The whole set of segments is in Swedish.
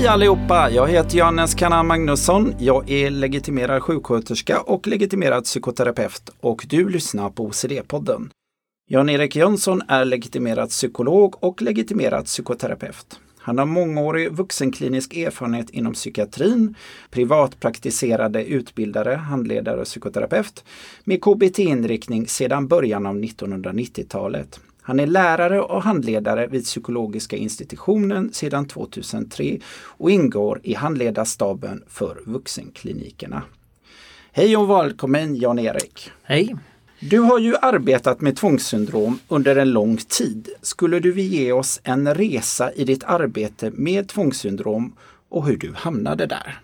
Hej allihopa! Jag heter Johannes Kanan Magnusson. Jag är legitimerad sjuksköterska och legitimerad psykoterapeut och du lyssnar på OCD-podden. Jan-Erik Jönsson är legitimerad psykolog och legitimerad psykoterapeut. Han har mångårig vuxenklinisk erfarenhet inom psykiatrin, privatpraktiserade utbildare, handledare och psykoterapeut med KBT-inriktning sedan början av 1990-talet. Han är lärare och handledare vid psykologiska institutionen sedan 2003 och ingår i handledarstaben för vuxenklinikerna. Hej och välkommen Jan-Erik! Hej! Du har ju arbetat med tvångssyndrom under en lång tid. Skulle du vilja ge oss en resa i ditt arbete med tvångssyndrom och hur du hamnade där?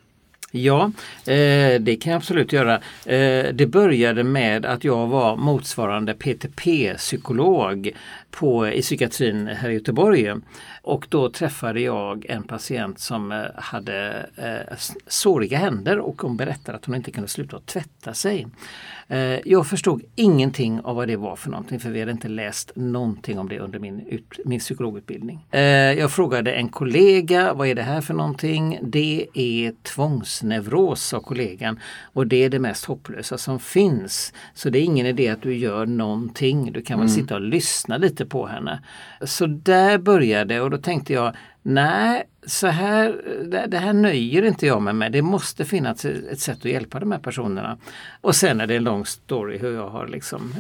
Ja, eh, det kan jag absolut göra. Eh, det började med att jag var motsvarande PTP-psykolog på, i psykiatrin här i Göteborg. Och då träffade jag en patient som eh, hade eh, såriga händer och hon berättade att hon inte kunde sluta att tvätta sig. Eh, jag förstod ingenting av vad det var för någonting för vi hade inte läst någonting om det under min, ut, min psykologutbildning. Eh, jag frågade en kollega, vad är det här för någonting? Det är tvångsneuros, sa kollegan. Och det är det mest hopplösa som finns. Så det är ingen idé att du gör någonting. Du kan väl mm. sitta och lyssna lite på henne. Så där började och då tänkte jag Nej, så här, det, här nöjer inte jag mig med. Det måste finnas ett sätt att hjälpa de här personerna. Och sen är det en lång story hur jag har liksom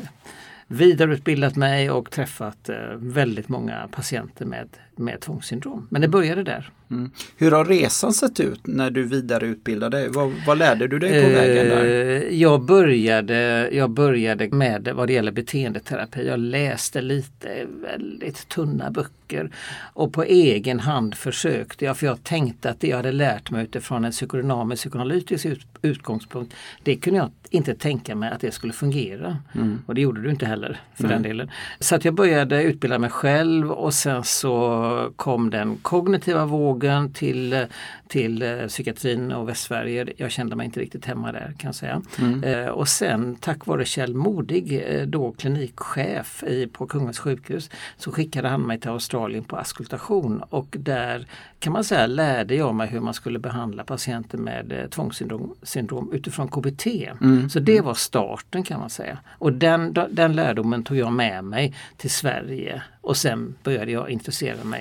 vidareutbildat mig och träffat eh, väldigt många patienter med, med tvångssyndrom. Men det började där. Mm. Hur har resan sett ut när du vidareutbildade dig? Vad, vad lärde du dig på vägen där? Eh, jag började, jag började med vad det gäller beteendeterapi. Jag läste lite väldigt tunna böcker och på egen hand försökte jag, för jag tänkte att det jag hade lärt mig utifrån en psykodynamisk psykoanalytisk ut, utgångspunkt, det kunde jag inte tänka mig att det skulle fungera. Mm. Och det gjorde du inte heller för mm. den delen. Så att jag började utbilda mig själv och sen så kom den kognitiva vågen till, till eh, psykiatrin och Västsverige. Jag kände mig inte riktigt hemma där kan jag säga. Mm. Eh, och sen tack vare Kjell Modig, eh, då klinikchef i, på Kungens sjukhus, så skickade han mig till Australien på askultation och där kan man säga lärde jag mig hur man skulle behandla patienter med tvångssyndrom syndrom utifrån KBT. Mm. Så det mm. var starten kan man säga. Och den, den lärdomen tog jag med mig till Sverige och sen började jag intressera mig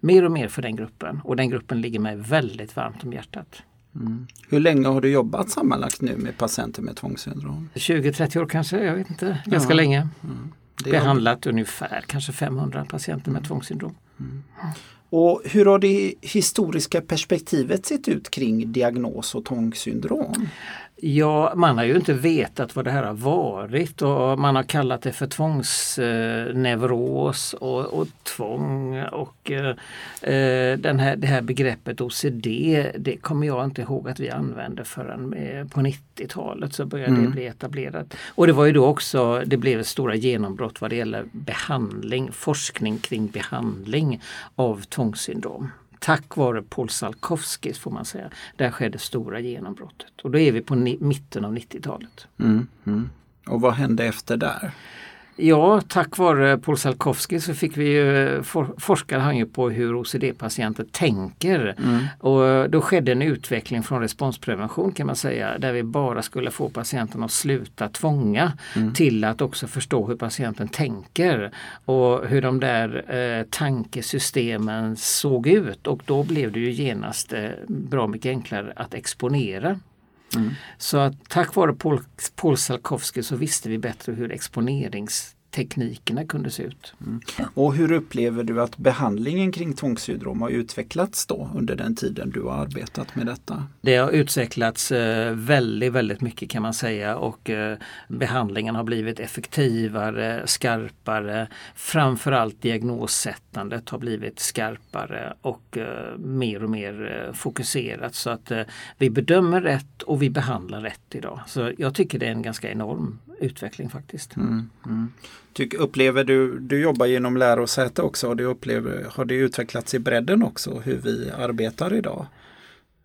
mer och mer för den gruppen och den gruppen ligger mig väldigt varmt om hjärtat. Mm. Hur länge har du jobbat sammanlagt nu med patienter med tvångssyndrom? 20-30 år kanske, jag vet inte. Ganska ja. länge. Mm. Behandlat ungefär kanske 500 patienter med mm. tvångssyndrom. Mm. Och hur har det historiska perspektivet sett ut kring diagnos och tvångssyndrom? Ja, man har ju inte vetat vad det här har varit och man har kallat det för tvångsneuros och, och tvång och eh, den här, det här begreppet OCD det kommer jag inte ihåg att vi använde förrän på 90-talet så började mm. det bli etablerat. Och det var ju då också det blev stora genombrott vad det gäller behandling, forskning kring behandling av tvångssyndrom tack vare Paul Salkowski får man säga. Där skedde stora genombrottet. Och då är vi på mitten av 90-talet. Mm, mm. Och vad hände efter där? Ja, tack vare Paul Salkowski så fick vi ju, for, forskade han ju på hur OCD-patienter tänker. Mm. Och då skedde en utveckling från responsprevention kan man säga, där vi bara skulle få patienten att sluta tvånga mm. till att också förstå hur patienten tänker och hur de där eh, tankesystemen såg ut. Och då blev det ju genast eh, bra mycket enklare att exponera Mm. Så att tack vare Paul, Paul Salkowski så visste vi bättre hur exponerings teknikerna kunde se ut. Mm. Och hur upplever du att behandlingen kring tvångssyndrom har utvecklats då under den tiden du har arbetat med detta? Det har utvecklats eh, väldigt, väldigt mycket kan man säga och eh, behandlingen har blivit effektivare, skarpare. Framförallt diagnossättandet har blivit skarpare och eh, mer och mer fokuserat så att vi bedömer rätt och vi behandlar rätt idag. Så jag tycker det är en ganska enorm utveckling faktiskt. Mm, mm. Tyck, upplever du, du jobbar genom lärosäte också, och det upplever, har det utvecklats i bredden också hur vi arbetar idag?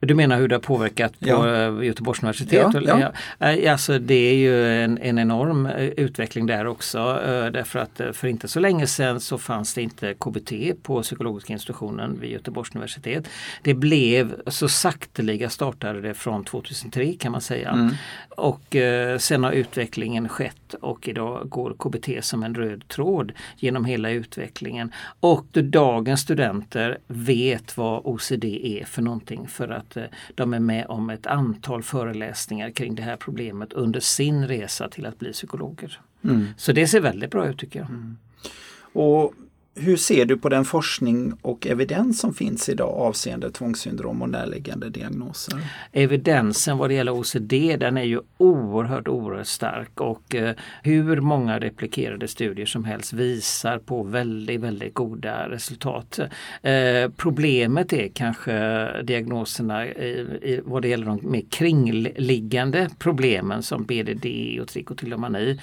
Du menar hur det har påverkat på ja. Göteborgs universitet? Ja, ja. Alltså det är ju en, en enorm utveckling där också därför att för inte så länge sedan så fanns det inte KBT på psykologiska institutionen vid Göteborgs universitet. Det blev så sakteliga startade det från 2003 kan man säga. Mm. Och sen har utvecklingen skett och idag går KBT som en röd tråd genom hela utvecklingen. Och dagens studenter vet vad OCD är för någonting för att eh, de är med om ett antal föreläsningar kring det här problemet under sin resa till att bli psykologer. Mm. Så det ser väldigt bra ut tycker jag. Mm. Och hur ser du på den forskning och evidens som finns idag avseende tvångssyndrom och närliggande diagnoser? Evidensen vad det gäller OCD den är ju oerhört, oerhört stark och eh, hur många replikerade studier som helst visar på väldigt, väldigt goda resultat. Eh, problemet är kanske diagnoserna i, i, vad det gäller de mer kringliggande problemen som BDD och trikotillomani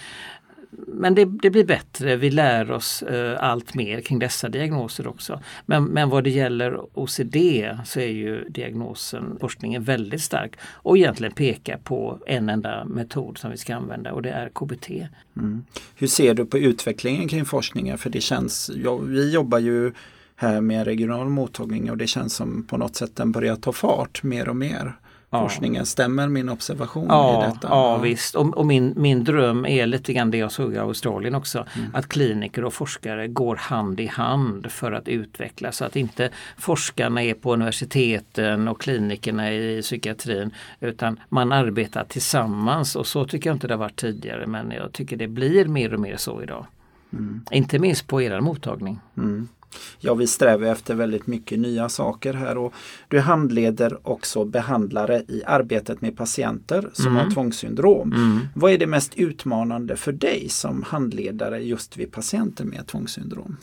men det, det, blir bättre. Vi lär oss eh, allt mer kring dessa diagnoser också. Men, men vad det gäller OCD så är ju diagnosen, forskningen väldigt stark och egentligen pekar på en enda metod som vi ska använda och det är KBT. Mm. Hur ser du på utvecklingen kring forskningen? För det känns, ja, vi jobbar ju här med regional mottagning och det känns som på något sätt den börjar ta fart mer och mer forskningen. Stämmer min observation ja, i detta? Ja, visst. Och, och, min, min dröm är lite grann det jag såg i Australien också. Mm. Att kliniker och forskare går hand i hand för att utveckla så att inte forskarna är på universiteten och klinikerna i psykiatrin utan man arbetar tillsammans och så tycker jag inte det har varit tidigare men jag tycker det blir mer och mer så idag. Mm. Inte minst på er mottagning. Mm. Ja, vi strävar efter väldigt mycket nya saker här och du handleder också behandlare i arbetet med patienter som mm. har tvångssyndrom. Mm. Vad är det mest utmanande för dig som handledare just vid patienter med tvångssyndrom?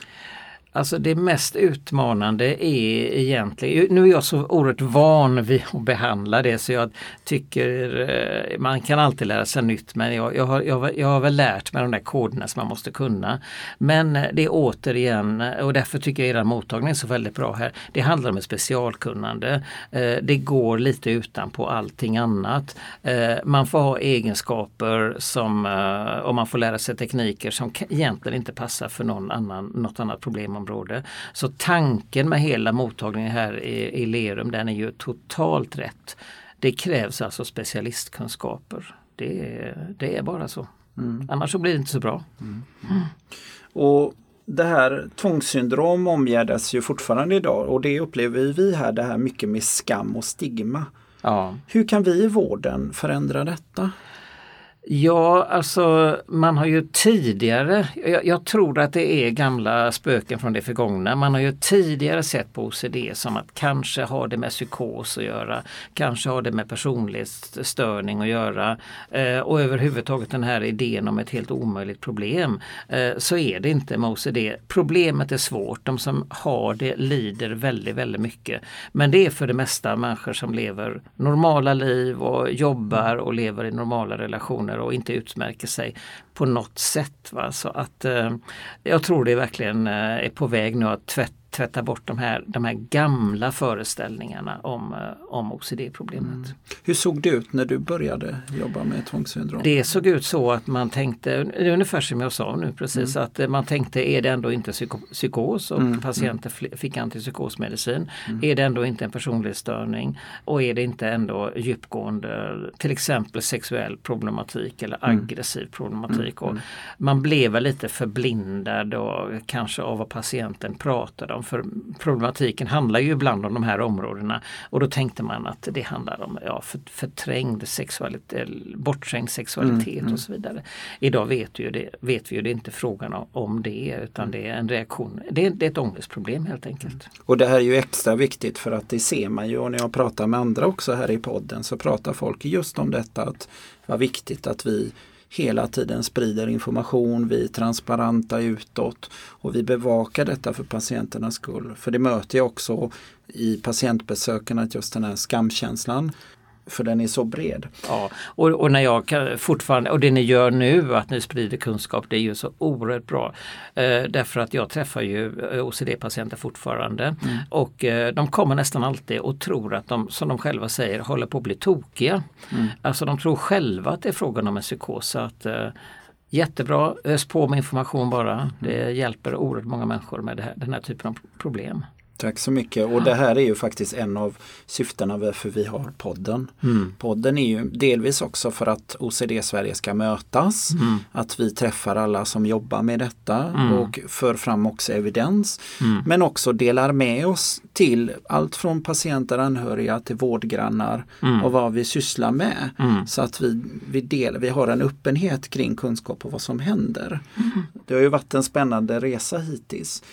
Alltså det mest utmanande är egentligen, nu är jag så oerhört van vid att behandla det så jag tycker eh, man kan alltid lära sig nytt men jag, jag, har, jag, jag har väl lärt mig de där koderna som man måste kunna. Men eh, det är återigen, och därför tycker jag er mottagning är så väldigt bra här, det handlar om ett specialkunnande. Eh, det går lite utanpå allting annat. Man får ha egenskaper som, och man får lära sig tekniker som egentligen inte passar för någon annan, något annat problem område. Så tanken med hela mottagningen här i, i Lerum den är ju totalt rätt. Det krävs alltså specialistkunskaper. Det, det är bara så. Mm. Annars så blir det inte så bra. Mm. Mm. Och det här tvångssyndrom omgärdas ju fortfarande idag och det upplever vi här det här mycket med skam och stigma. Ja. Hur kan vi i vården förändra detta? Ja, alltså man har ju tidigare, jag, jag, tror att det är gamla spöken från det förgångna, man har ju tidigare sett på OCD som att kanske har det med psykos att göra, kanske har det med personlighetsstörning att göra eh, och överhuvudtaget den här idén om ett helt omöjligt problem. Eh, så är det inte med OCD. Problemet är svårt, de som har det lider väldigt, väldigt mycket. Men det är för det mesta människor som lever normala liv och jobbar och lever i normala relationer kvinnor och inte utmärker sig på något sätt. Va? Så att eh, jag tror det verkligen eh, är på väg nu att tvätta tvätta bort de här, de här gamla föreställningarna om, eh, om OCD-problemet. Mm. Hur såg det ut när du började jobba med tvångssyndrom? Det såg ut så att man tänkte, ungefär som jag sa nu precis, mm. att eh, man tänkte är det ändå inte psyko psykos och mm. patienter fick antipsykosmedicin. Mm. Är det ändå inte en personlighetsstörning och är det inte ändå djupgående till exempel sexuell problematik eller mm. aggressiv problematik. Mm. Och man blev lite förblindad och kanske av vad patienten pratade om för problematiken handlar ju ibland om de här områdena och då tänkte man att det handlar om ja, för, förträngd sexualitet, bortträngd sexualitet mm, och så vidare. Idag vet, ju det, vet vi ju det är inte frågan om det utan det är en reaktion. Det är, det är ett ångestproblem helt enkelt. Och det här är ju extra viktigt för att det ser man ju och när jag pratar med andra också här i podden så pratar folk just om detta att vad viktigt att vi hela tiden sprider information, vi är transparenta utåt och vi bevakar detta för patienternas skull. För det möter jag också i patientbesöken att just den här skamkänslan för den är så bred. Ja, och, och, när jag kan, fortfarande, och det ni gör nu, att ni sprider kunskap, det är ju så oerhört bra. Eh, därför att jag träffar ju eh, OCD-patienter fortfarande mm. och eh, de kommer nästan alltid och tror att de, som de själva säger, håller på att bli tokiga. Mm. Alltså de tror själva att det är frågan om en psykos. Att, eh, Jättebra, ös på med information bara. Det mm. hjälper oerhört många människor med här, den här typen av problem. Tack så mycket och det här är ju faktiskt en av syftena varför vi har podden. Mm. Podden är ju delvis också för att OCD Sverige ska mötas, mm. att vi träffar alla som jobbar med detta mm. och för fram också evidens. Mm. Men också delar med oss till allt från patienter, anhöriga till vårdgrannar mm. och vad vi sysslar med. Mm. Så att vi, vi, del, vi har en öppenhet kring kunskap och vad som händer. Det har ju varit en spännande resa hittills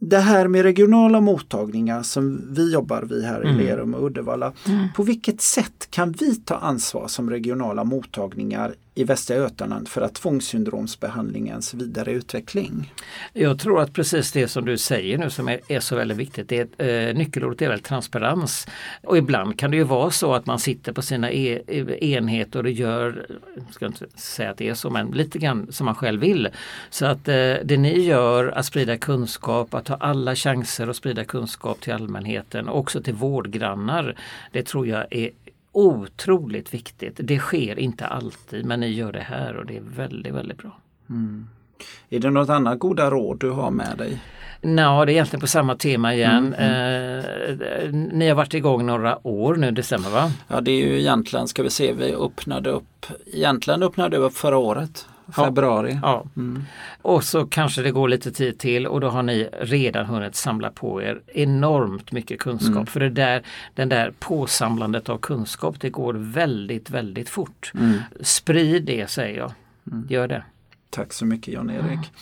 det här med regionala mottagningar som vi jobbar vid här i mm. Lerum och Uddevalla. Mm. På vilket sätt kan vi ta ansvar som regionala mottagningar i Västra Götaland för att tvångssyndromsbehandlingens vidare utveckling? Jag tror att precis det som du säger nu som är, är så väldigt viktigt, det är, eh, nyckelordet är väl transparens. Och ibland kan det ju vara så att man sitter på sina e, eh, enheter och gör, jag ska inte säga att det är så, men lite grann som man själv vill. Så att eh, det ni gör, att sprida kunskap, att ta alla chanser att sprida kunskap till allmänheten och också till vårdgrannar, det tror jag är otroligt viktigt. Det sker inte alltid men ni gör det här och det är väldigt, väldigt bra. Mm. Är det något annat goda råd du har med dig? Ja, det är egentligen på samma tema igen. Mm, mm. Eh, ni har varit igång några år nu, det stämmer va? Ja, det är ju egentligen, ska vi se, vi öppnade upp, egentligen öppnade upp förra året februari. Ja. Mm. Och så kanske det går lite tid till och då har ni redan hunnit samla på er enormt mycket kunskap. Mm. För det där, den där påsamlandet av kunskap det går väldigt väldigt fort. Mm. Sprid det säger jag. Mm. Gör det. Tack så mycket Jan-Erik.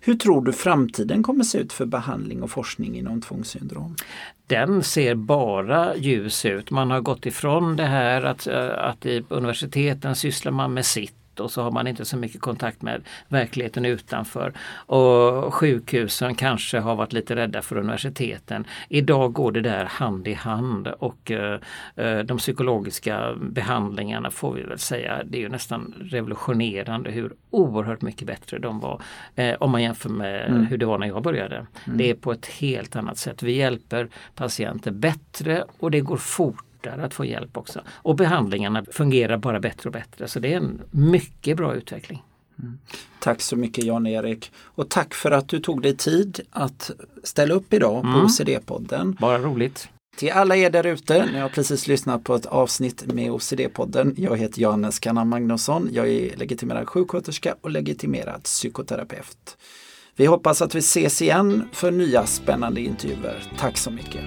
Hur tror du framtiden kommer se ut för behandling och forskning inom tvångssyndrom? Den ser bara ljus ut. Man har gått ifrån det här att, att i universiteten sysslar man med sitt och så har man inte så mycket kontakt med verkligheten utanför. Och sjukhusen kanske har varit lite rädda för universiteten. Idag går det där hand i hand och eh, eh, de psykologiska behandlingarna får vi väl säga, det är ju nästan revolutionerande hur oerhört mycket bättre de var eh, om man jämför med mm. hur det var när jag började. Mm. Det är på ett helt annat sätt. Vi hjälper patienter bättre och det går fort fortare att få hjälp också. Och behandlingarna fungerar bara bättre och bättre så det är en mycket bra utveckling. Mm. Tack så mycket Jan-Erik och tack för att du tog dig tid att ställa upp idag på mm. OCD-podden. Bara roligt. Till alla er där ute, ni har precis lyssnat på ett avsnitt med OCD-podden. Jag heter Johannes Kanna Magnusson. Jag är legitimerad sjuksköterska och legitimerad psykoterapeut. Vi hoppas att vi ses igen för nya spännande intervjuer. Tack så mycket!